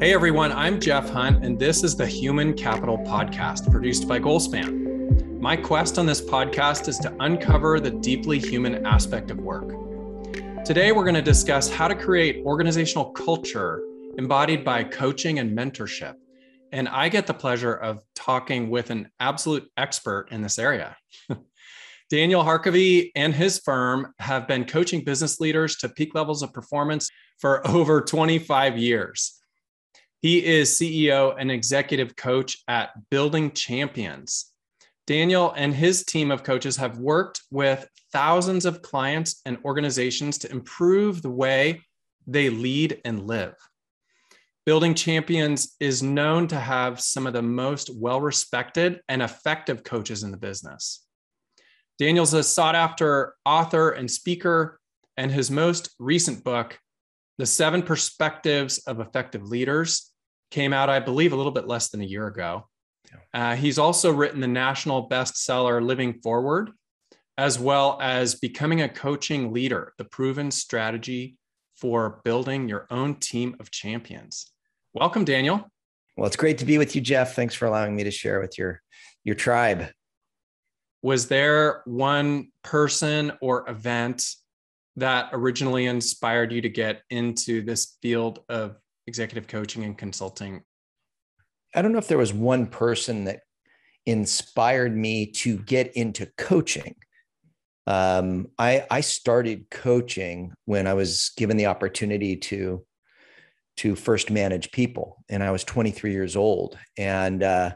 Hey everyone, I'm Jeff Hunt, and this is the Human Capital Podcast produced by Goalspan. My quest on this podcast is to uncover the deeply human aspect of work. Today, we're going to discuss how to create organizational culture embodied by coaching and mentorship. And I get the pleasure of talking with an absolute expert in this area. Daniel Harkavy and his firm have been coaching business leaders to peak levels of performance for over 25 years. He is CEO and executive coach at Building Champions. Daniel and his team of coaches have worked with thousands of clients and organizations to improve the way they lead and live. Building Champions is known to have some of the most well respected and effective coaches in the business. Daniel's a sought after author and speaker, and his most recent book, The Seven Perspectives of Effective Leaders, came out, I believe, a little bit less than a year ago. Uh, he's also written the national bestseller Living Forward, as well as Becoming a Coaching Leader, the proven strategy for building your own team of champions. Welcome, Daniel. Well, it's great to be with you, Jeff. Thanks for allowing me to share with your your tribe. Was there one person or event that originally inspired you to get into this field of executive coaching and consulting? I don't know if there was one person that inspired me to get into coaching. Um, I, I started coaching when I was given the opportunity to to first manage people, and I was 23 years old, and uh,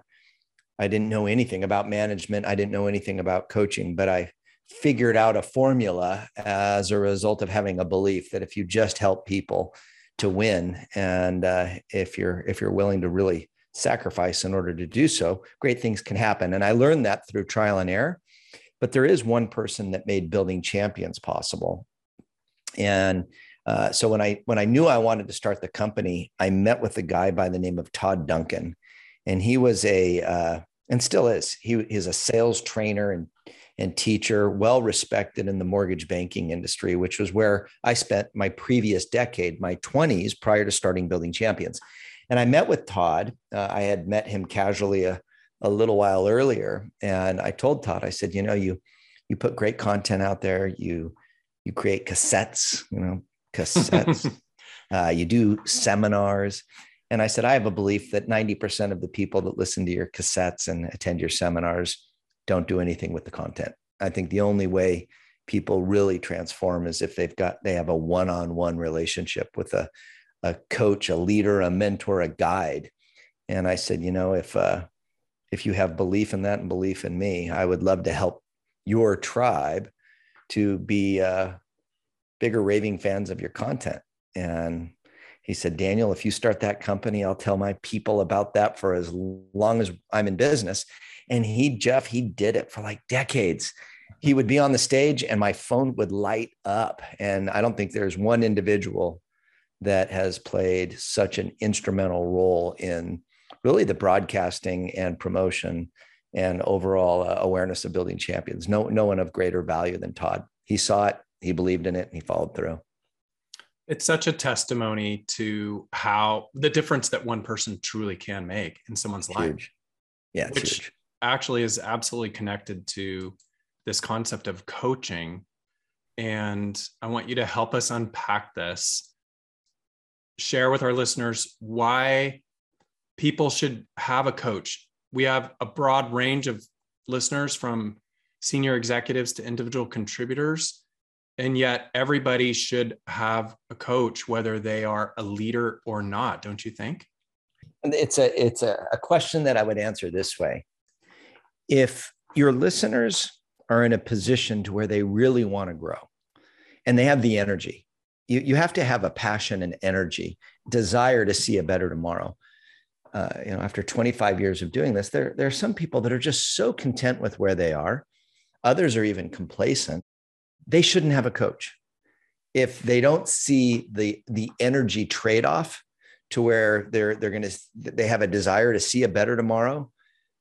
I didn't know anything about management. I didn't know anything about coaching, but I figured out a formula as a result of having a belief that if you just help people, to win. And uh, if you're if you're willing to really sacrifice in order to do so great things can happen. And i learned that through trial and error. But there is one person that made building champions possible. And uh, so when i when i knew i wanted to start the company i met with a guy by the name of todd duncan. And he was a uh, and still is. He is a sales trainer and and teacher, well respected in the mortgage banking industry, which was where I spent my previous decade, my 20s, prior to starting Building Champions. And I met with Todd. Uh, I had met him casually a, a little while earlier, and I told Todd, I said, you know, you you put great content out there. You you create cassettes, you know, cassettes. uh, you do seminars. And I said, I have a belief that 90% of the people that listen to your cassettes and attend your seminars don't do anything with the content. I think the only way people really transform is if they've got they have a one-on-one relationship with a a coach, a leader, a mentor, a guide. And I said, you know, if uh, if you have belief in that and belief in me, I would love to help your tribe to be uh, bigger raving fans of your content. And he said, Daniel, if you start that company, I'll tell my people about that for as long as I'm in business. And he, Jeff, he did it for like decades. He would be on the stage and my phone would light up. And I don't think there's one individual that has played such an instrumental role in really the broadcasting and promotion and overall uh, awareness of building champions. No, no one of greater value than Todd. He saw it, he believed in it, and he followed through. It's such a testimony to how the difference that one person truly can make in someone's huge. life. Yeah, which huge actually is absolutely connected to this concept of coaching. And I want you to help us unpack this. Share with our listeners why people should have a coach. We have a broad range of listeners from senior executives to individual contributors. And yet, everybody should have a coach, whether they are a leader or not, don't you think? It's a it's a, a question that I would answer this way if your listeners are in a position to where they really want to grow and they have the energy you, you have to have a passion and energy desire to see a better tomorrow. Uh, you know after 25 years of doing this there, there are some people that are just so content with where they are. Others are even complacent. They shouldn't have a coach. If they don't see the the energy trade-off to where they're they're going to they have a desire to see a better tomorrow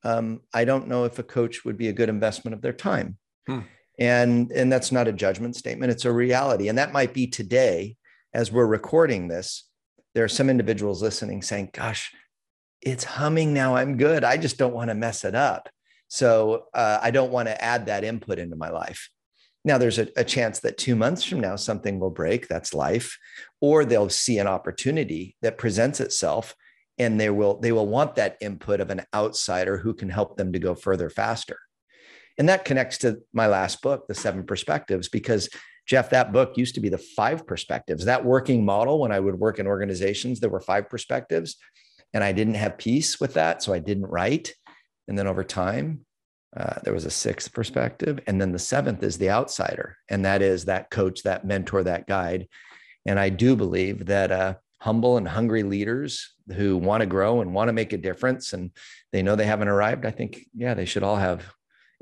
um, I don't know if a coach would be a good investment of their time. Hmm. And, and that's not a judgment statement, it's a reality. And that might be today, as we're recording this, there are some individuals listening saying, Gosh, it's humming now. I'm good. I just don't want to mess it up. So uh, I don't want to add that input into my life. Now, there's a, a, chance that two months from now, something will break. That's life. Or they'll see an opportunity that presents itself and they will they will want that input of an outsider who can help them to go further faster. And that connects to my last book the seven perspectives because jeff that book used to be the five perspectives. That working model when i would work in organizations there were five perspectives and i didn't have peace with that so i didn't write. And then over time uh, there was a sixth perspective and then the seventh is the outsider and that is that coach that mentor that guide. And i do believe that uh, humble and hungry leaders who want to grow and want to make a difference and they know they haven't arrived i think yeah they should all have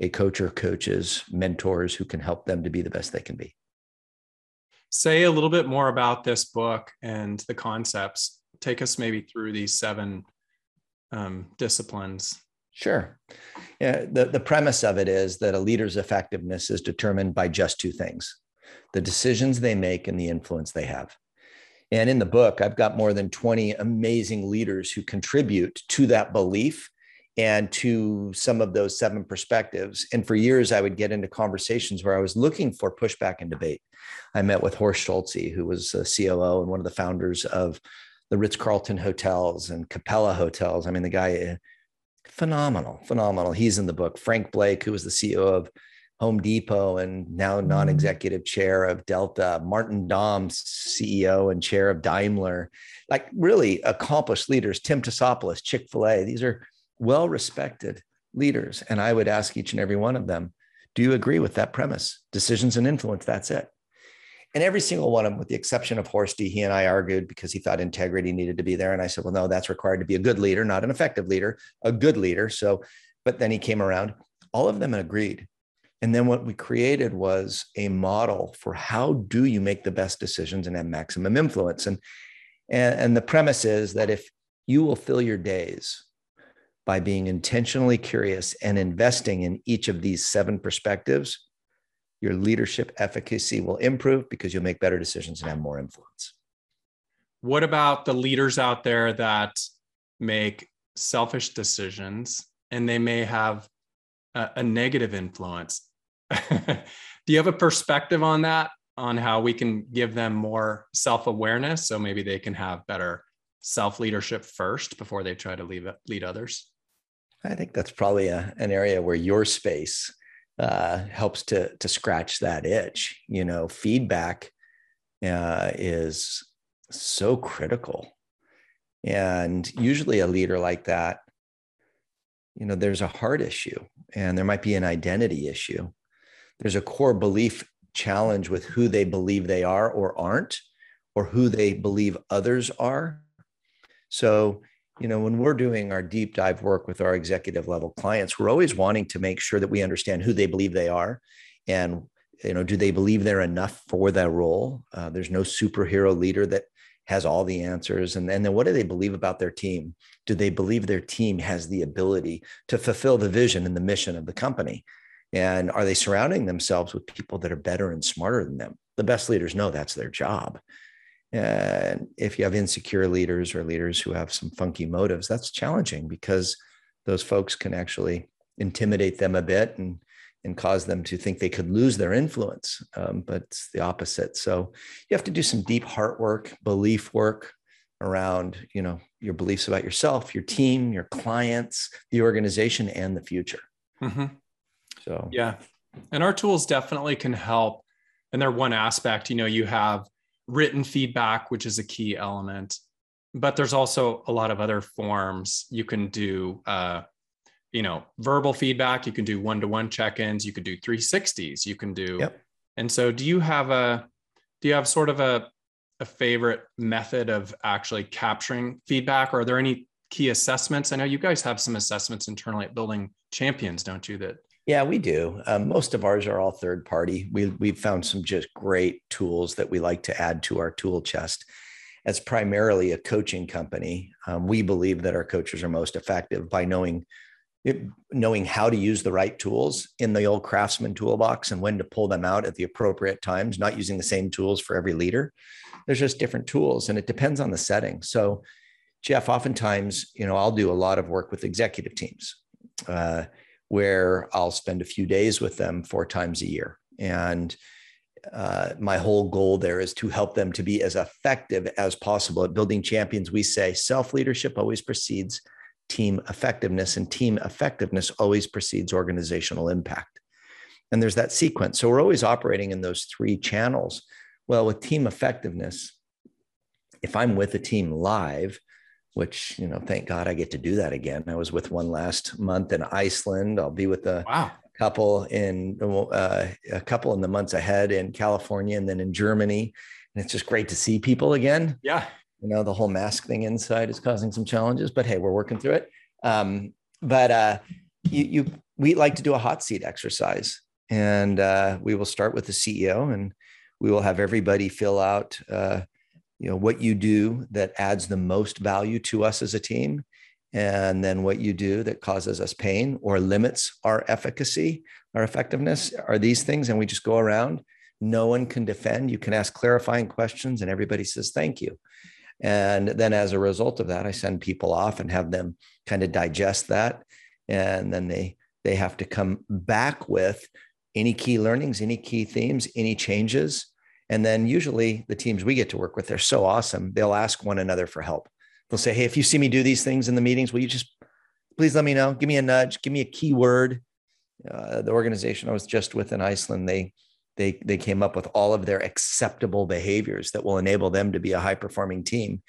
a coach or coaches mentors who can help them to be the best they can be. Say a little bit more about this book and the concepts. Take us maybe through these seven um, disciplines. Sure. Yeah, the, the premise of it is that a leader's effectiveness is determined by just two things the decisions they make and the influence they have and in the book, I've got more than 20 amazing leaders who contribute to that belief and to some of those seven perspectives. And for years, I would get into conversations where I was looking for pushback and debate. I met with Horst Schulze, who was a COO and one of the founders of the Ritz Carlton hotels and Capella hotels. I mean, the guy, eh, phenomenal, phenomenal. He's in the book. Frank Blake, who was the CEO of Home Depot and now mm-hmm. non-executive chair of Delta, Martin Daum, CEO and chair of Daimler, like really accomplished leaders, Tim Tassopoulos, Chick-fil-A. These are well-respected leaders. And I would ask each and every one of them, do you agree with that premise? Decisions and influence, that's it. And every single one of them, with the exception of Horsty, he and I argued because he thought integrity needed to be there. And I said, well, no, that's required to be a good leader, not an effective leader, a good leader. So, but then he came around. All of them agreed and then what we created was a model for how do you make the best decisions and have maximum influence. And, and, and the premise is that if you will fill your days by being intentionally curious and investing in each of these seven perspectives, your leadership efficacy will improve because you'll make better decisions and have more influence. What about the leaders out there that make selfish decisions and they may have a, a negative influence. Do you have a perspective on that? On how we can give them more self awareness so maybe they can have better self leadership first before they try to lead, lead others? I think that's probably a, an area where your space uh, helps to to scratch that itch. You know, feedback uh, is so critical, and usually a leader like that you know there's a heart issue and there might be an identity issue. There's a core belief challenge with who they believe they are or aren't or who they believe others are. So you know when we're doing our deep dive work with our executive level clients we're always wanting to make sure that we understand who they believe they are and you know do they believe they're enough for that role? Uh, there's no superhero leader that has all the answers. And, and then what do they believe about their team? Do they believe their team has the ability to fulfill the vision and the mission of the company? And are they surrounding themselves with people that are better and smarter than them? The best leaders know that's their job. And if you have insecure leaders or leaders who have some funky motives that's challenging because those folks can actually intimidate them a bit and and cause them to think they could lose their influence. Um, but it's the opposite. So you have to do some deep heart work, belief work around, you know, your beliefs about yourself, your team, your clients, the organization, and the future. Mm-hmm. So yeah, and our tools definitely can help. And they're one aspect. You know, you have written feedback, which is a key element, but there's also a lot of other forms you can do. Uh, you know verbal feedback you can do one-to-one check-ins you can do 360s you can do yep. and so do you have a do you have sort of a a favorite method of actually capturing feedback? Or are there any key assessments? I know you guys have some assessments internally at building champions don't you that yeah we do. Um, most of ours are all third party. We, we've found some just great tools that we like to add to our tool chest. As primarily a coaching company. Um, we believe that our coaches are most effective by knowing it, knowing how to use the right tools in the old craftsman toolbox and when to pull them out at the appropriate times, not using the same tools for every leader. There's just different tools and it depends on the setting. So, Jeff, oftentimes, you know, I'll do a lot of work with executive teams uh, where I'll spend a few days with them four times a year. And uh, my whole goal there is to help them to be as effective as possible at building champions. We say self leadership always precedes team effectiveness, and team effectiveness always precedes organizational impact. And there's that sequence. So we're always operating in those three channels. Well, with team effectiveness, if I'm with a team live, which you know, thank God I get to do that again. I was with one last month in Iceland. I'll be with a wow. couple in uh, a couple in the months ahead in California and then in Germany. And it's just great to see people again. Yeah, you know the whole mask thing inside is causing some challenges, but hey, we're working through it. Um, but uh, you, you, we like to do a hot seat exercise, and uh, we will start with the CEO, and we will have everybody fill out uh, you know what you do that adds the most value to us as a team and then what you do that causes us pain or limits our efficacy our effectiveness are these things and we just go around. No one can defend. You can ask clarifying questions and everybody says thank you and then as a result of that i send people off and have them kind of digest that and then they they have to come back with any key learnings any key themes any changes and then usually the teams we get to work with, they're so awesome. They'll ask one another for help. They'll say, Hey, if you see me do these things in the meetings, will you just please let me know? Give me a nudge, give me a keyword. Uh, the organization I was just with in Iceland, they they they came up with all of their acceptable behaviors that will enable them to be a high performing team.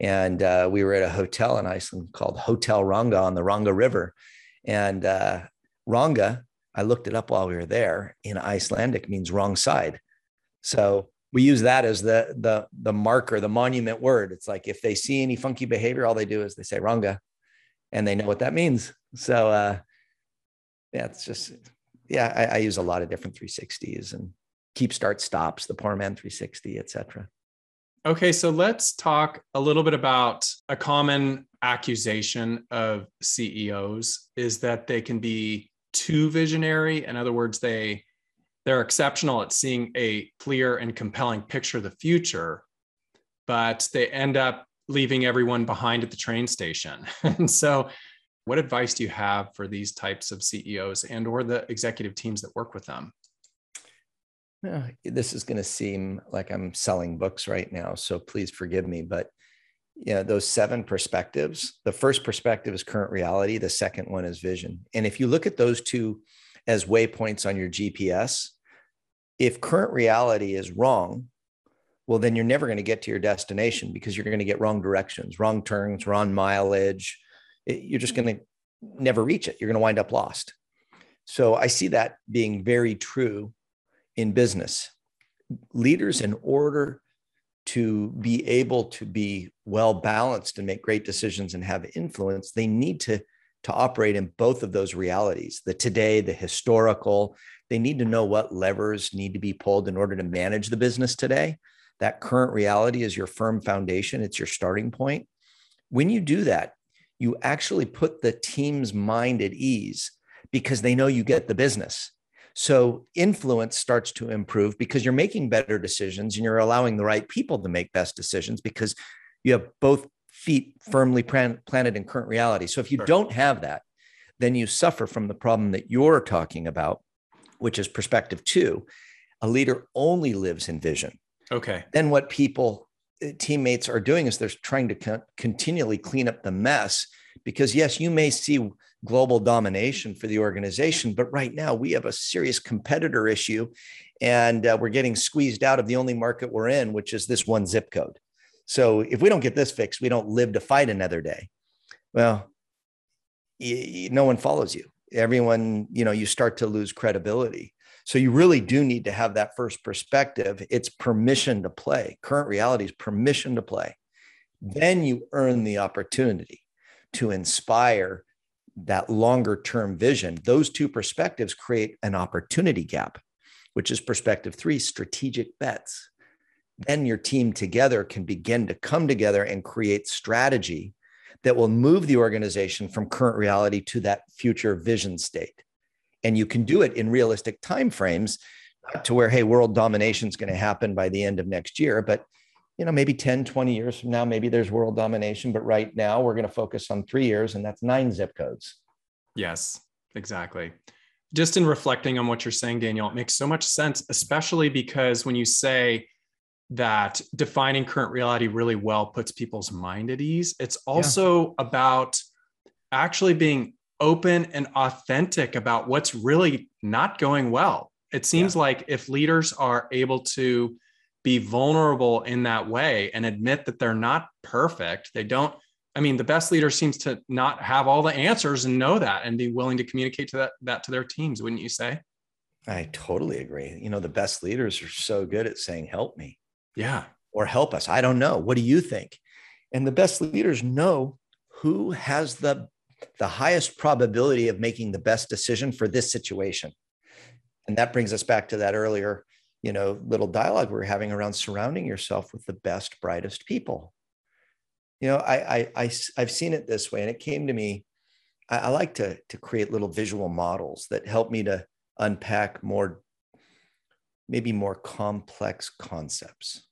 And uh, we were at a hotel in Iceland called Hotel Ranga on the Ranga River. And uh, Ranga, I looked it up while we were there. In Icelandic means wrong side. So we use that as the the the marker, the monument word. It's like if they see any funky behavior, all they do is they say Ranga, and they know what that means. So uh, yeah, it's just yeah, I, I use a lot of different 360s and keep start stops, the poor man 360, etc. Okay, so let's talk a little bit about a common accusation of CEOs is that they can be too visionary. In other words, they they're exceptional at seeing a clear and compelling picture of the future, but they end up leaving everyone behind at the train station. and so, what advice do you have for these types of CEOs and or the executive teams that work with them? This is going to seem like I'm selling books right now, so please forgive me, but you know, those seven perspectives, the first perspective is current reality, the second one is vision. And if you look at those two as waypoints on your GPS, if current reality is wrong, well, then you're never going to get to your destination because you're going to get wrong directions, wrong turns, wrong mileage. You're just mm-hmm. going to never reach it. You're going to wind up lost. So I see that being very true in business. Leaders, in order to be able to be well balanced and make great decisions and have influence, they need to to operate in both of those realities the today, the historical. They need to know what levers need to be pulled in order to manage the business today. That current reality is your firm foundation, it's your starting point. When you do that, you actually put the team's mind at ease because they know you get the business. So influence starts to improve because you're making better decisions and you're allowing the right people to make best decisions because you have both feet firmly planted in current reality. So if you sure. don't have that, then you suffer from the problem that you're talking about, which is perspective two. A leader only lives in vision. Okay. Then what people, teammates are doing is they're trying to con- continually clean up the mess because, yes, you may see global domination for the organization, but right now we have a serious competitor issue and uh, we're getting squeezed out of the only market we're in, which is this one zip code. So if we don't get this fixed, we don't live to fight another day. Well, no one follows you. Everyone, you know, you start to lose credibility. So you really do need to have that first perspective. It's permission to play. Current reality is permission to play. Then you earn the opportunity to inspire that longer term vision. Those two perspectives create an opportunity gap, which is perspective three strategic bets then your team together can begin to come together and create strategy that will move the organization from current reality to that future vision state. And you can do it in realistic timeframes to where, hey, world domination is going to happen by the end of next year. But you know, maybe 10, 20 years from now, maybe there's world domination. But right now, we're going to focus on three years, and that's nine zip codes. Yes, exactly. Just in reflecting on what you're saying, Daniel, it makes so much sense, especially because when you say that defining current reality really well puts people's mind at ease, it's also yeah. about actually being open and authentic about what's really not going well. It seems yeah. like if leaders are able to be vulnerable in that way and admit that they're not perfect, they don't I mean, the best leader seems to not have all the answers and know that and be willing to communicate to that, that to their teams, wouldn't you say? I totally agree. You know, the best leaders are so good at saying, help me. Yeah. Or help us. I don't know. What do you think? And the best leaders know who has the, the highest probability of making the best decision for this situation. And that brings us back to that earlier, you know, little dialogue we we're having around surrounding yourself with the best, brightest people you know I, I i i've seen it this way and it came to me I, I, like to to create little visual models that help me to unpack more maybe more complex concepts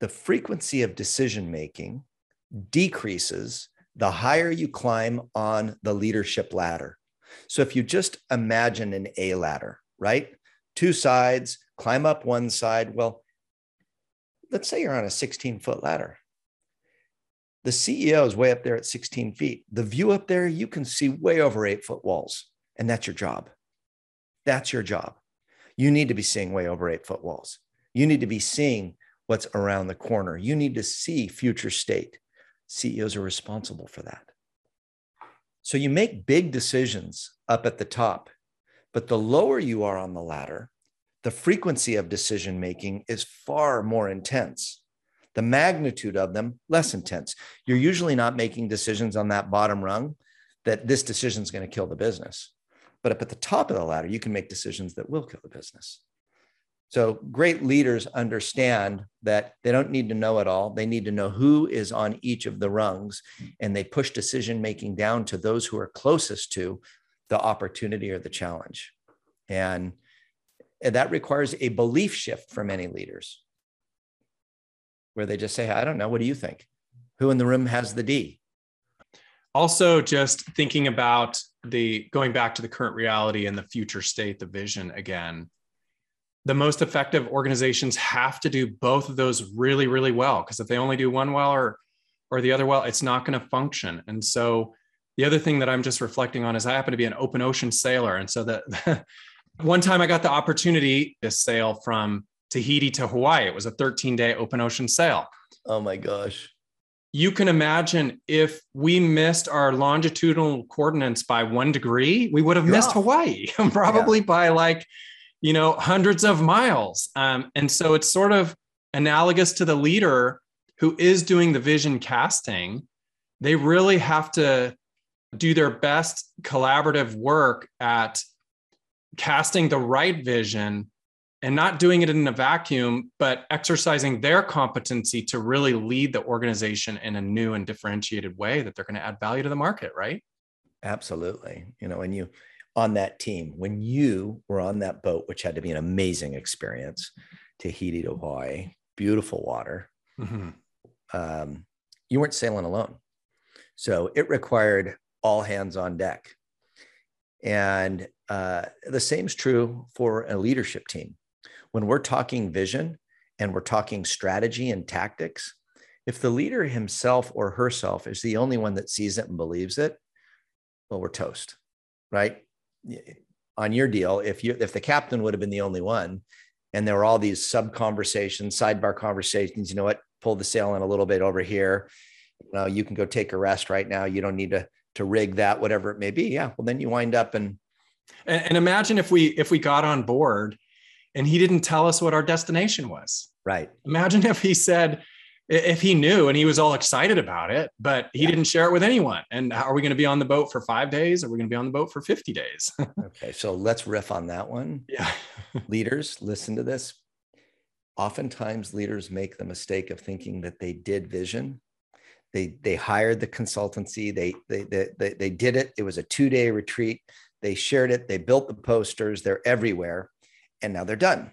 the frequency of decision making decreases the higher you climb on the leadership ladder so if you just imagine an a ladder right two sides climb up one side well let's say you're on a 16 foot ladder. The CEO is way up there at 16 feet. The view up there, you can see way over eight foot walls, and that's your job. That's your job. You need to be seeing way over eight foot walls. You need to be seeing what's around the corner. You need to see future state. CEOs are responsible for that. So you make big decisions up at the top, but the lower you are on the ladder, the frequency of decision making is far more intense. The magnitude of them less intense. You're usually not making decisions on that bottom rung that this decision is going to kill the business. But up at the top of the ladder, you can make decisions that will kill the business. So great leaders understand that they don't need to know it all. They need to know who is on each of the rungs, and they push decision making down to those who are closest to the opportunity or the challenge. And that requires a belief shift for many leaders where they just say, I don't know. What do you think? Who in the room has the D? Also, just thinking about the going back to the current reality and the future state, the vision again. The most effective organizations have to do both of those really, really well. Because if they only do one well or or the other well, it's not going to function. And so the other thing that I'm just reflecting on is I happen to be an open ocean sailor. And so that One time I got the opportunity to sail from Tahiti to Hawaii. It was a 13 day open ocean sail. Oh my gosh. You can imagine if we missed our longitudinal coordinates by one degree, we would have You're missed off. Hawaii probably yeah. by like, you know, hundreds of miles. Um, and so it's sort of analogous to the leader who is doing the vision casting. They really have to do their best collaborative work at casting the right vision and not doing it in a vacuum, but exercising their competency to really lead the organization in a new and differentiated way that they're going to add value to the market, right? Absolutely. You know, when you on that team, when you were on that boat, which had to be an amazing experience, Tahiti to Hawaii, beautiful water, mm-hmm. um, you weren't sailing alone. So it required all hands on deck. And uh, the same is true for a leadership team. When we're talking vision and we're talking strategy and tactics, if the leader himself or herself is the only one that sees it and believes it, well, we're toast, right? On your deal, if you if the captain would have been the only one, and there were all these sub conversations, sidebar conversations, you know what? Pull the sail in a little bit over here. You know, you can go take a rest right now. You don't need to to rig that, whatever it may be. Yeah. Well, then you wind up and and, and imagine if we if we got on board and he didn't tell us what our destination was. Right. Imagine if he said, if he knew and he was all excited about it, but he yeah. didn't share it with anyone. And are we going to be on the boat for five days? Are we going to be on the boat for 50 days? okay. So let's riff on that one. Yeah. leaders, listen to this. Oftentimes, leaders make the mistake of thinking that they did vision. They they hired the consultancy. They they they they, they did it. It was a two day retreat. They shared it. They built the posters. They're everywhere, and now they're done.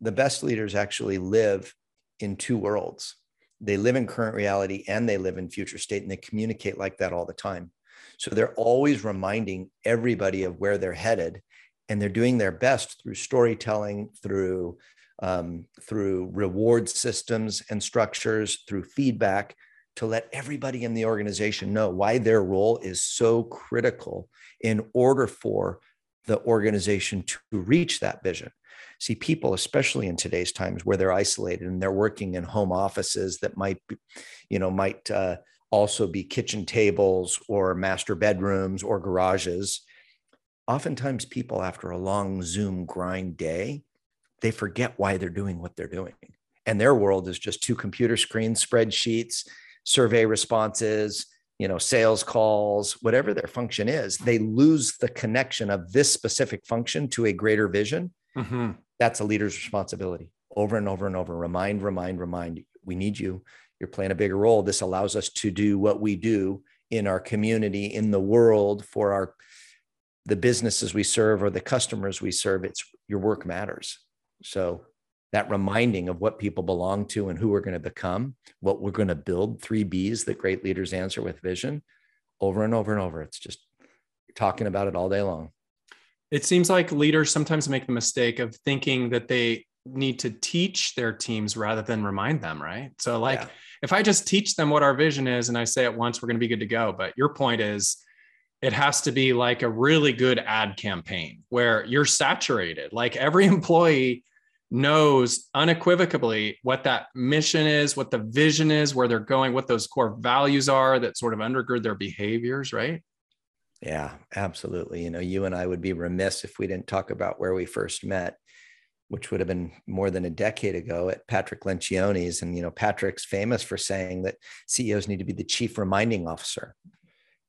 The best leaders actually live in two worlds. They live in current reality and they live in future state, and they communicate like that all the time. So they're always reminding everybody of where they're headed, and they're doing their best through storytelling, through um, through reward systems and structures, through feedback, to let everybody in the organization know why their role is so critical in order for the organization to reach that vision. See, people, especially in today's times where they're isolated and they're working in home offices that might, be, you know, might uh, also be kitchen tables or master bedrooms or garages. Oftentimes, people after a long Zoom grind day, they forget why they're doing what they're doing. And their world is just two computer screens, spreadsheets, survey responses, you know, sales calls, whatever their function is, they lose the connection of this specific function to a greater vision. Mm-hmm. That's a leader's responsibility over and over and over. Remind, remind, remind. We need you. You're playing a bigger role. This allows us to do what we do in our community, in the world, for our the businesses we serve or the customers we serve. It's your work matters. So that reminding of what people belong to and who we're going to become, what we're going to build, three B's that great leaders answer with vision over and over and over. It's just talking about it all day long. It seems like leaders sometimes make the mistake of thinking that they need to teach their teams rather than remind them, right? So, like, yeah. if I just teach them what our vision is and I say it once, we're going to be good to go. But your point is, it has to be like a really good ad campaign where you're saturated. Like every employee knows unequivocally what that mission is, what the vision is, where they're going, what those core values are that sort of undergird their behaviors, right? Yeah, absolutely. You know, you and I would be remiss if we didn't talk about where we first met, which would have been more than a decade ago at Patrick Lencioni's. And, you know, Patrick's famous for saying that CEOs need to be the chief reminding officer.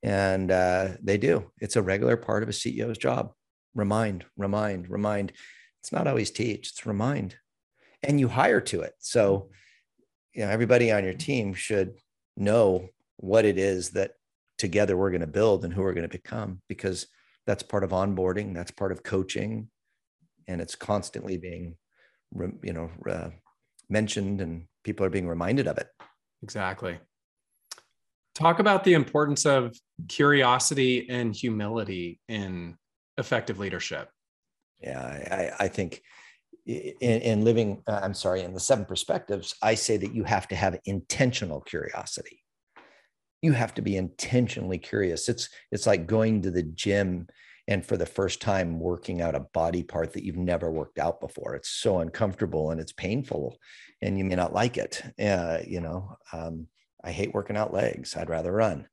And uh, they do. It's a regular part of a CEO's job. Remind, remind, remind it's not always teach, it's remind. And you hire to it. So, you know, everybody on your team should know what it is that together we're going to build and who we're going to become because that's part of onboarding, that's part of coaching, and it's constantly being, you know, uh, mentioned and people are being reminded of it. Exactly. Talk about the importance of curiosity and humility in effective leadership. Yeah, I, I think in, in living, uh, I'm sorry, in the seven perspectives, I say that you have to have intentional curiosity. You have to be intentionally curious. It's it's like going to the gym and for the first time working out a body part that you've never worked out before. It's so uncomfortable and it's painful, and you may not like it. Uh, you know, um, I hate working out legs. I'd rather run.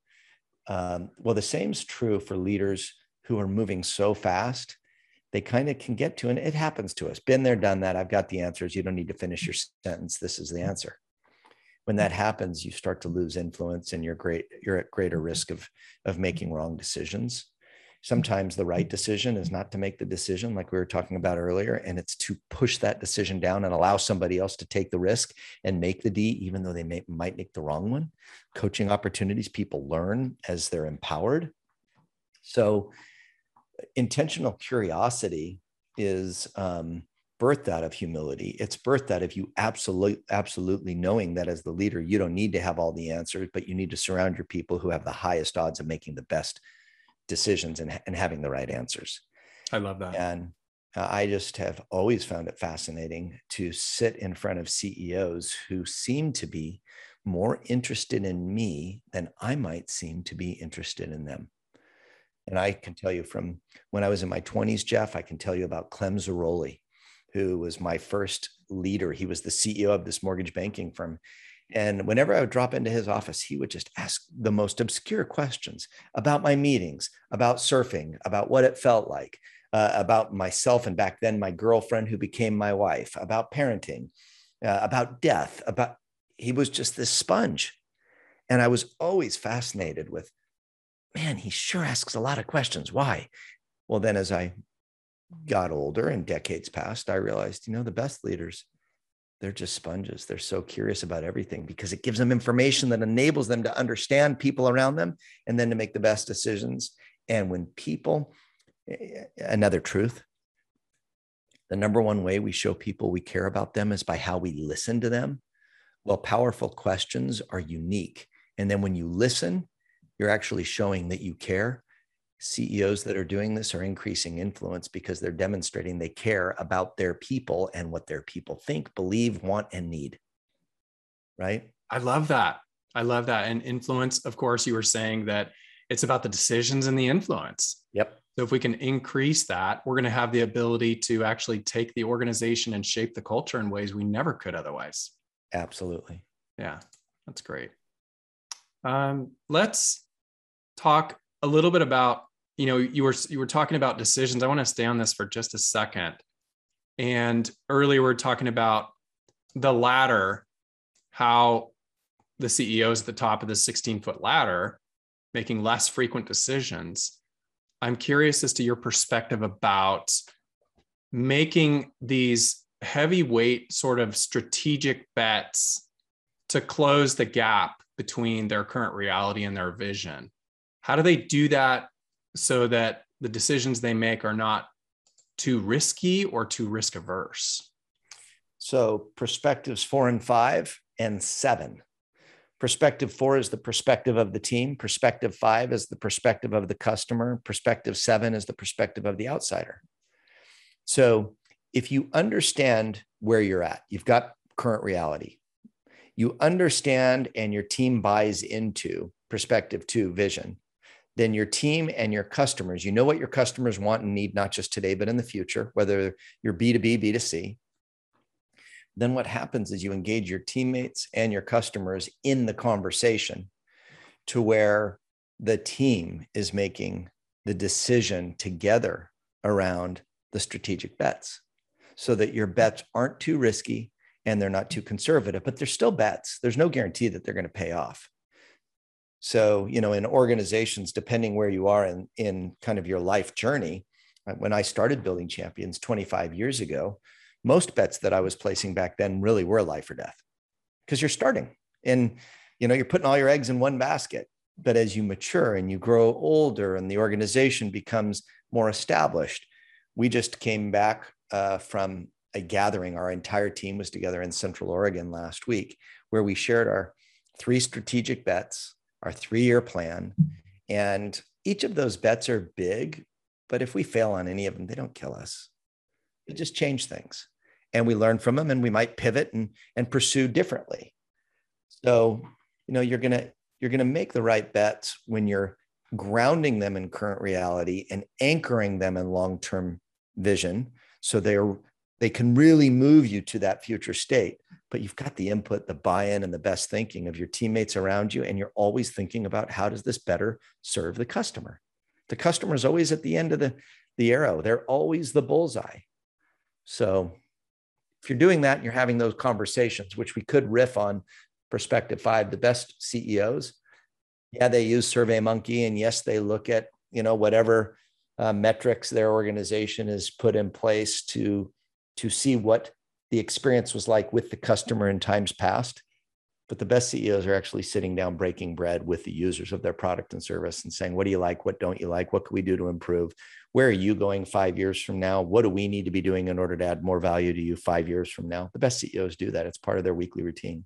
Um, well, the same is true for leaders who are moving so fast they kind of can get to. And it happens to us. Been there, done that. I've got the answers. You don't need to finish your sentence. This is the answer. When that happens, you start to lose influence and you're great, you're at greater risk of, of making wrong decisions. Sometimes the right decision is not to make the decision, like we were talking about earlier, and it's to push that decision down and allow somebody else to take the risk and make the D, even though they may, might make the wrong one. Coaching opportunities, people learn as they're empowered. So intentional curiosity is um, birthed out of humility. It's birthed out of you absolutely, absolutely knowing that as the leader, you don't need to have all the answers, but you need to surround your people who have the highest odds of making the best decisions and, and having the right answers. I love that. And uh, I just have always found it fascinating to sit in front of CEOs who seem to be more interested in me than I might seem to be interested in them. And I can tell you from when I was in my 20s, Jeff, I can tell you about Clem Zeroli, who was my first leader. He was the CEO of this mortgage banking firm. And whenever I would drop into his office, he would just ask the most obscure questions about my meetings, about surfing, about what it felt like, uh, about myself, and back then my girlfriend who became my wife, about parenting, uh, about death, about he was just this sponge. And I was always fascinated with man, he sure asks a lot of questions. Why? Well, then as I got older and decades passed, I realized, you know, the best leaders, they're just sponges. They're so curious about everything because it gives them information that enables them to understand people around them and then to make the best decisions. And when people, eh, eh, another truth, the number one way we show people we care about them is by how we listen to them. Well, powerful questions are unique. And then when you listen, you're actually showing that you care. CEOs that are doing this are increasing influence because they're demonstrating they care about their people and what their people think, believe, want, and need. Right? I love that. I love that. And influence, of course, you were saying that it's about the decisions and the influence. Yep. So if we can increase that, we're going to have the ability to actually take the organization and shape the culture in ways we never could otherwise. Absolutely. Yeah, that's great. Um, let's talk a little bit about you know you were you were talking about decisions. I want to stay on this for just a second. And earlier we are talking about the ladder, how the CEOs at the top of the 16 foot ladder making less frequent decisions. I'm curious as to your perspective about making these heavyweight sort of strategic bets to close the gap between their current reality and their vision. How do they do that so that the decisions they make are not too risky or too risk averse? So, perspectives four and five and seven. Perspective four is the perspective of the team. Perspective five is the perspective of the customer. Perspective seven is the perspective of the outsider. So, if you understand where you're at, you've got current reality, you understand and your team buys into perspective two vision, then your team and your customers, you know what your customers want and need, not just today, but in the future, whether you're B2B, B2C. Then what happens is you engage your teammates and your customers in the conversation to where the team is making the decision together around the strategic bets so that your bets aren't too risky and they're not too conservative, but they're still bets. There's no guarantee that they're going to pay off. So, you know, in organizations, depending where you are in, in kind of your life journey, uh, when I started building champions 25 years ago, most bets that I was placing back then really were life or death because you're starting and, you know, you're putting all your eggs in one basket. But as you mature and you grow older and the organization becomes more established, we just came back uh, from a gathering. Our entire team was together in Central Oregon last week, where we shared our three strategic bets, our three year plan. And each of those bets are big, but if we fail on any of them, they don't kill us. They just change things. And we learn from them and we might pivot and, and pursue differently. So, you know, you're gonna you're gonna make the right bets when you're grounding them in current reality and anchoring them in long-term vision so they're they can really move you to that future state but you've got the input the buy-in and the best thinking of your teammates around you and you're always thinking about how does this better serve the customer. The customer is always at the end of the the arrow. They're always the bullseye. So if you're doing that and you're having those conversations which we could riff on perspective 5 the best CEOs yeah they use survey monkey and yes they look at you know whatever uh, metrics their organization has put in place to to see what the experience was like with the customer in times past but the best ceos are actually sitting down breaking bread with the users of their product and service and saying what do you like? What don't you like? What can we do to improve? Where are you going five years from now? What do we need to be doing in order to add more value to you five years from now? The best ceos do that. It's part of their weekly routine.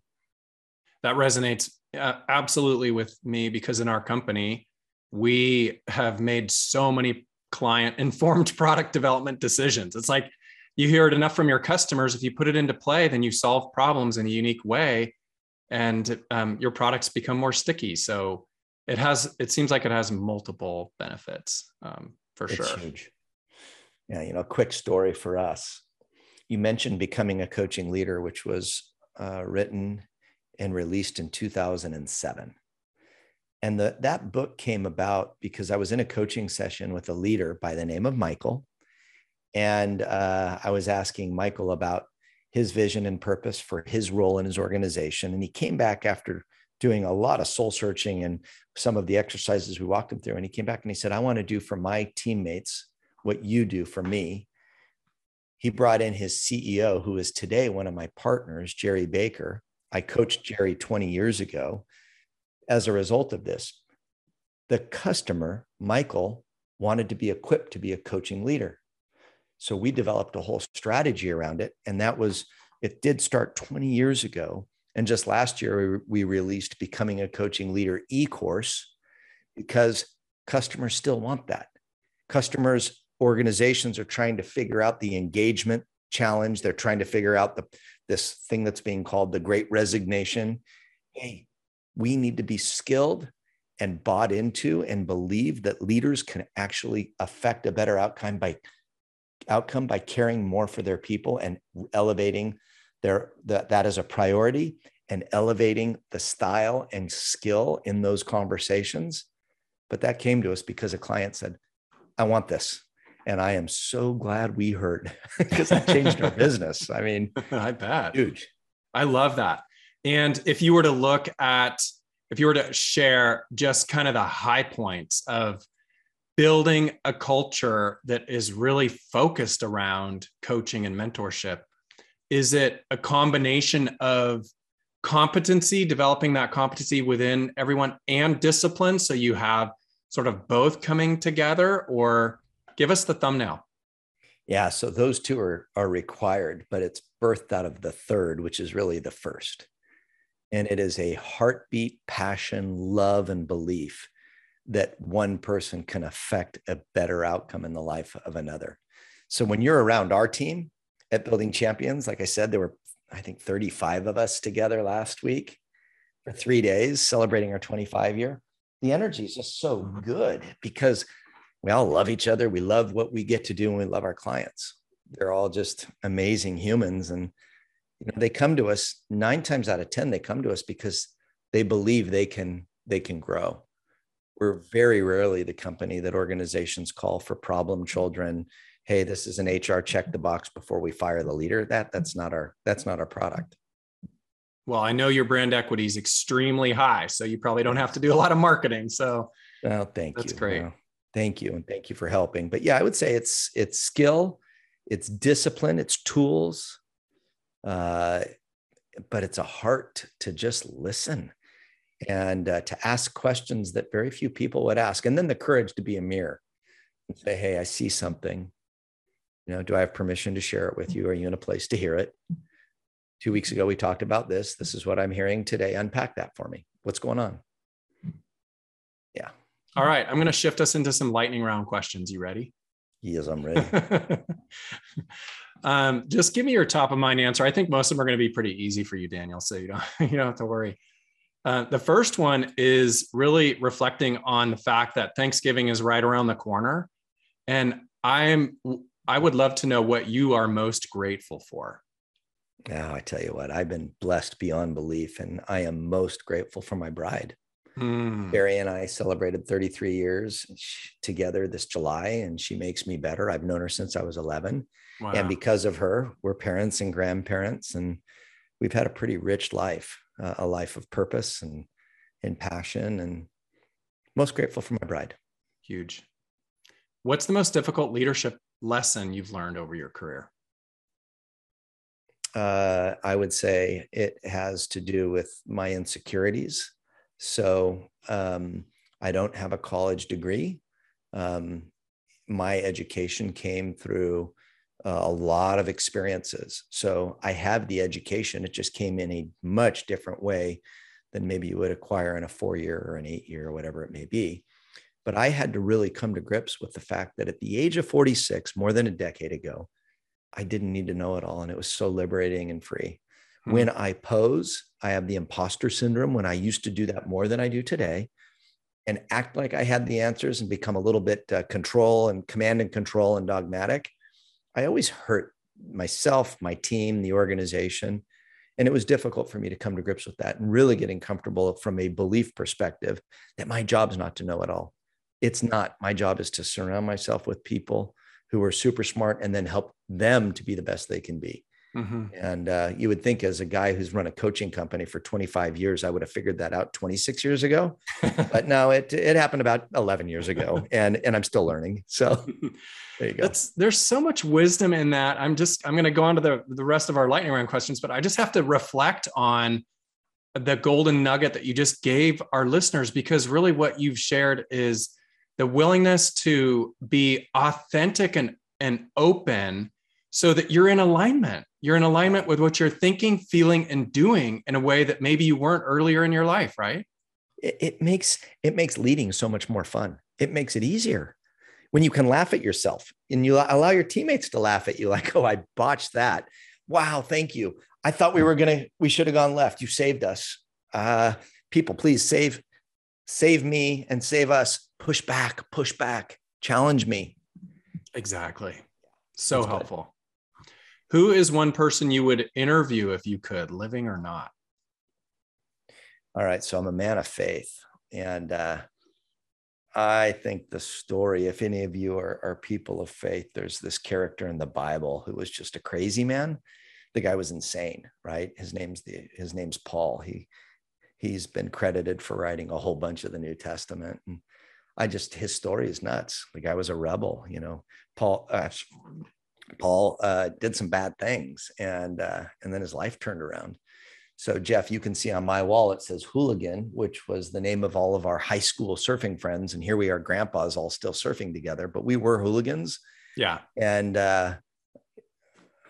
That resonates uh, absolutely with me because in our company we have made so many client informed product development decisions. It's like you hear it enough from your customers. If you put it into play, then you solve problems in a unique way and um, your products become more sticky. So it has, it seems like it has multiple benefits um, for it's sure. Huge. Yeah. You know, quick story for us. You mentioned becoming a coaching leader, which was uh, written and released in 2007 and the, that book came about because I was in a coaching session with a leader by the name of Michael. And uh, I was asking Michael about his vision and purpose for his role in his organization. And he came back after doing a lot of soul searching and some of the exercises we walked him through. And he came back and he said, I want to do for my teammates what you do for me. he brought in his CEO, who is today one of my partners, Jerry Baker. I coached Jerry 20 years ago as a result of this. The customer, Michael, wanted to be equipped to be a coaching leader. So we developed a whole strategy around it. And that was, it did start 20 years ago. And just last year, we, released Becoming a Coaching Leader e course because customers still want that. Customers, organizations are trying to figure out the engagement challenge. They're trying to figure out the, this thing that's being called the great resignation. Hey, we need to be skilled and bought into and believe that leaders can actually affect a better outcome by outcome by caring more for their people and elevating their that, that as a priority and elevating the style and skill in those conversations. But that came to us because a client said i want this and i am so glad we heard. Because that changed our business. I mean i bet. huge. I love that. And if you were to look at if you were to share just kind of the high points of building a culture that is really focused around coaching and mentorship? Is it a combination of competency developing that competency within everyone and discipline so you have sort of both coming together? Or give us the thumbnail. Yeah so those two are are required but it's birthed out of the third which is really the first. And it is a heartbeat, passion, love, and belief that one person can affect a better outcome in the life of another. So when you're around our team at Building Champions, like I said, there were, I think, 35 of us together last week for three days celebrating our 25 year. The energy is just so mm-hmm. good because we all love each other. We love what we get to do and we love our clients. They're all just amazing humans. And you know, they come to us nine times out of 10, they come to us because they believe they can, they can grow. We're very rarely the company that organizations call for problem children. Hey, this is an HR check the box before we fire the leader. That that's not our, that's not our product. Well, I know your brand equity is extremely high, so you probably don't have to do a lot of marketing. So, well, thank that's you. That's great. Well, thank you, and thank you for helping. But yeah, I would say it's it's skill, it's discipline, it's tools, uh, but it's a heart to just listen and uh, to ask questions that very few people would ask. And then the courage to be a mirror and say, Hey, I see something. You know, do I have permission to share it with you? Are you in a place to hear it? Two weeks ago, we talked about this. This is what I'm hearing today. Unpack that for me. What's going on? Yeah. All right. I'm going to shift us into some lightning round questions. You ready? Yes, I'm ready. Um, just give me your top of mind answer. I think most of them are going to be pretty easy for you, Daniel. So you don't you don't have to worry. Uh, the first one is really reflecting on the fact that Thanksgiving is right around the corner, and I'm I would love to know what you are most grateful for. Now, I tell you what, I've been blessed beyond belief, and I am most grateful for my bride. Mm. Barry and I celebrated 33 years together this July, and she makes me better. I've known her since I was 11. Wow. And because of her, we're parents and grandparents, and we've had a pretty rich life, uh, a life of purpose and, and passion, and most grateful for my bride. Huge. What's the most difficult leadership lesson you've learned over your career? Uh, I would say it has to do with my insecurities. So um, I don't have a college degree. Um, my education came through uh, a lot of experiences. So I have the education. It just came in a much different way than maybe you would acquire in a four year or an eight year or whatever it may be. But I had to really come to grips with the fact that at the age of 46, more than a decade ago, I didn't need to know it all. And it was so liberating and free. Hmm. When I pose, I have the imposter syndrome when I used to do that more than I do today and act like I had the answers and become a little bit uh, control and command and control and dogmatic. I always hurt myself, my team, the organization. And it was difficult for me to come to grips with that and really getting comfortable from a belief perspective that my job is not to know it all. It's not. My job is to surround myself with people who are super smart and then help them to be the best they can be. Mm-hmm. And uh, you would think, as a guy who's run a coaching company for 25 years, I would have figured that out 26 years ago. but no, it it happened about 11 years ago, and and I'm still learning. So there you go. That's, there's so much wisdom in that. I'm just I'm going to go on to the the rest of our lightning round questions, but I just have to reflect on the golden nugget that you just gave our listeners because really what you've shared is the willingness to be authentic and and open so that you're in alignment. You're in alignment with what you're thinking, feeling, and doing in a way that maybe you weren't earlier in your life, right? It, it makes it makes leading so much more fun. It makes it easier when you can laugh at yourself and you allow your teammates to laugh at you, like, "Oh, I botched that. Wow, thank you. I thought we were gonna, we should have gone left. You saved us. Uh, people, please save, save me and save us. Push back, push back, challenge me. Exactly. So That's helpful. Good. Who is one person you would interview if you could, living or not? All right. So I'm a man of faith. And uh, I think the story, if any of you are, are people of faith, there's this character in the Bible who was just a crazy man. The guy was insane, right? His name's the his name's Paul. He he's been credited for writing a whole bunch of the New Testament. And I just his story is nuts. The guy was a rebel, you know. Paul uh, Paul uh, did some bad things, and uh, and then his life turned around. So Jeff, you can see on my wall it says hooligan, which was the name of all of our high school surfing friends, and here we are, grandpas, all still surfing together, but we were hooligans. Yeah, and uh,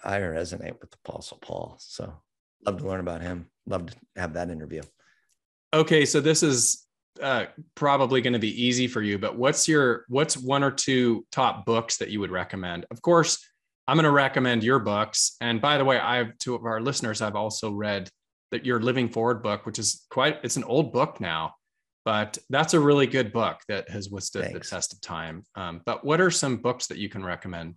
I resonate with the Apostle Paul. So love to learn about him. Love to have that interview. Okay, so this is uh, probably going to be easy for you, but what's your what's one or two top books that you would recommend? Of course, I'm going to recommend your books. And by the way, I've two of our listeners, I've also read that your Living Forward book, which is quite, it's an old book now, but that's a really good book that has withstood Thanks. the test of time. Um, but what are some books that you can recommend?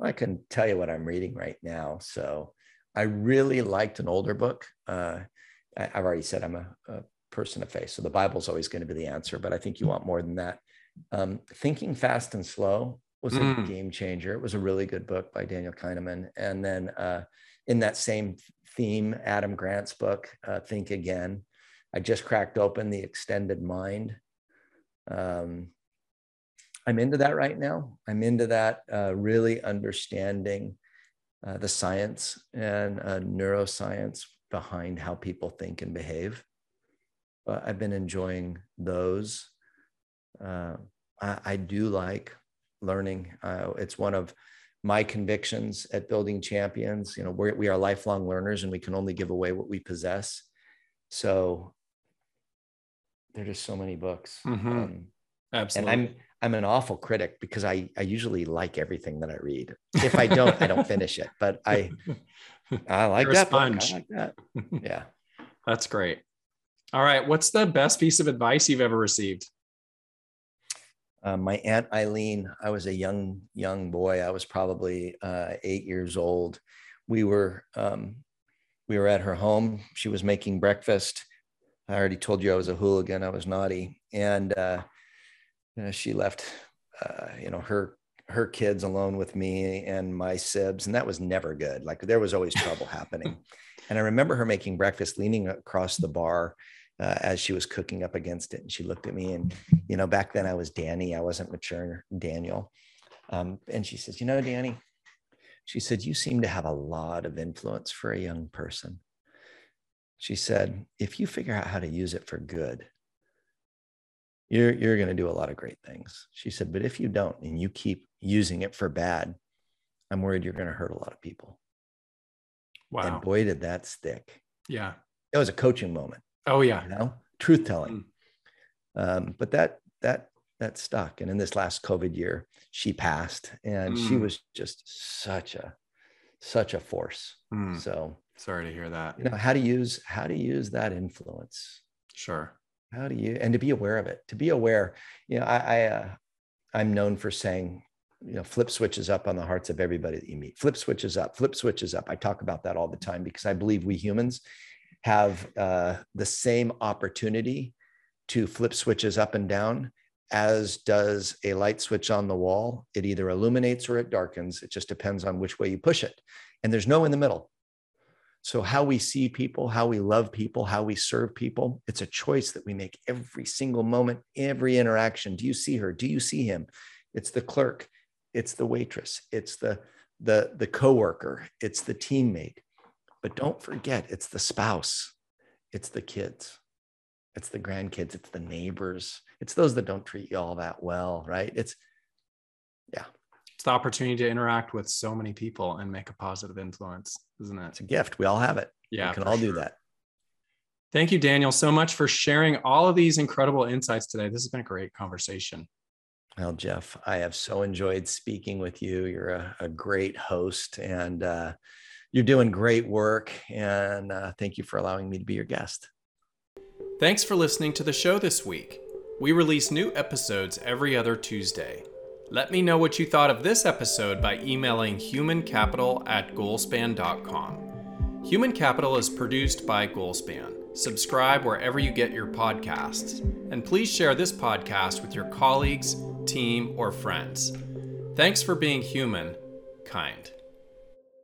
I can tell you what I'm reading right now. So I really liked an older book. Uh, I've already said I'm a, a, person of faith, so the Bible's always going to be the answer, but I think you want more than that. Um, Thinking Fast and Slow was a mm. game changer. It was a really good book by Daniel Kahneman. And then uh, in that same theme, Adam Grant's book, uh, Think Again. I just cracked open the extended mind. Um, I'm into that right now. I'm into that, uh, really understanding uh, the science and uh, neuroscience behind how people think and behave. I've been enjoying those. Uh, I, I do like learning. Uh, it's one of my convictions at building champions. You know, we're, we are lifelong learners and we can only give away what we possess. So there are just so many books. Mm-hmm. Um, Absolutely. And I'm, I'm an awful critic because I, I usually like everything that I read. If I don't, I don't finish it, but I, I like You're that. I like that. Yeah. That's great. All right. What's the best piece of advice you've ever received? Uh, my aunt Eileen, I was a young young boy. I was probably uh, eight years old. We were um, we were at her home. She was making breakfast. I already told you I was a hooligan. I was naughty, and uh, you know, she left uh, you know her her kids alone with me and my sibs, and that was never good. Like there was always trouble happening. And I remember her making breakfast, leaning across the bar uh, as she was cooking up against it. And she looked at me, and you know, back then I was Danny, I wasn't mature, Daniel. Um, and she says, "You know, Danny," she said, "You seem to have a lot of influence for a young person." She said, "If you figure out how to use it for good." You're, you're going to do a lot of great things. She said, but if you don't and you keep using it for bad, I'm worried you're going to hurt a lot of people. Wow. And boy, did that stick. Yeah. It was a coaching moment. Oh yeah. You know, truth telling. Mm. Um, but that that that stuck. And in this last COVID year, she passed, and mm. she was just such a such a force. Mm. So sorry to hear that. You know how to use how to use that influence. Sure. How do you and to be aware of it? To be aware, you know, I, I uh, I'm known for saying you know flip switches up on the hearts of everybody that you meet flip switches up flip switches up i talk about that all the time because i believe we humans have uh, the same opportunity to flip switches up and down as does a light switch on the wall. It either illuminates or it darkens. It just depends on which way you push it. and there's no in the middle. So, how we see people, how we love people, how we serve people, it's a choice that we make every single moment, every interaction. Do you see her? Do you see him? It's the clerk, it's the waitress, it's the the the coworker, it's the teammate. But don't forget, it's the spouse, it's the kids, it's the grandkids, it's the neighbors, it's those that don't treat you all that well, right? It's yeah. It's the opportunity to interact with so many people and make a positive influence, isn't it? It's a gift. We all have it. Yeah. We can all sure. do that. Thank you, Daniel, so much for sharing all of these incredible insights today. This has been a great conversation. Well, Jeff, I have so enjoyed speaking with you. You're a, a great host and uh, you're doing great work. And uh, thank you for allowing me to be your guest. Thanks for listening to the show this week. We release new episodes every other Tuesday. Let me know what you thought of this episode by emailing humancapital at goalspan.com. Human Capital is produced by Goalspan. Subscribe wherever you get your podcasts. And please share this podcast with your colleagues, team, or friends. Thanks for being human, kind.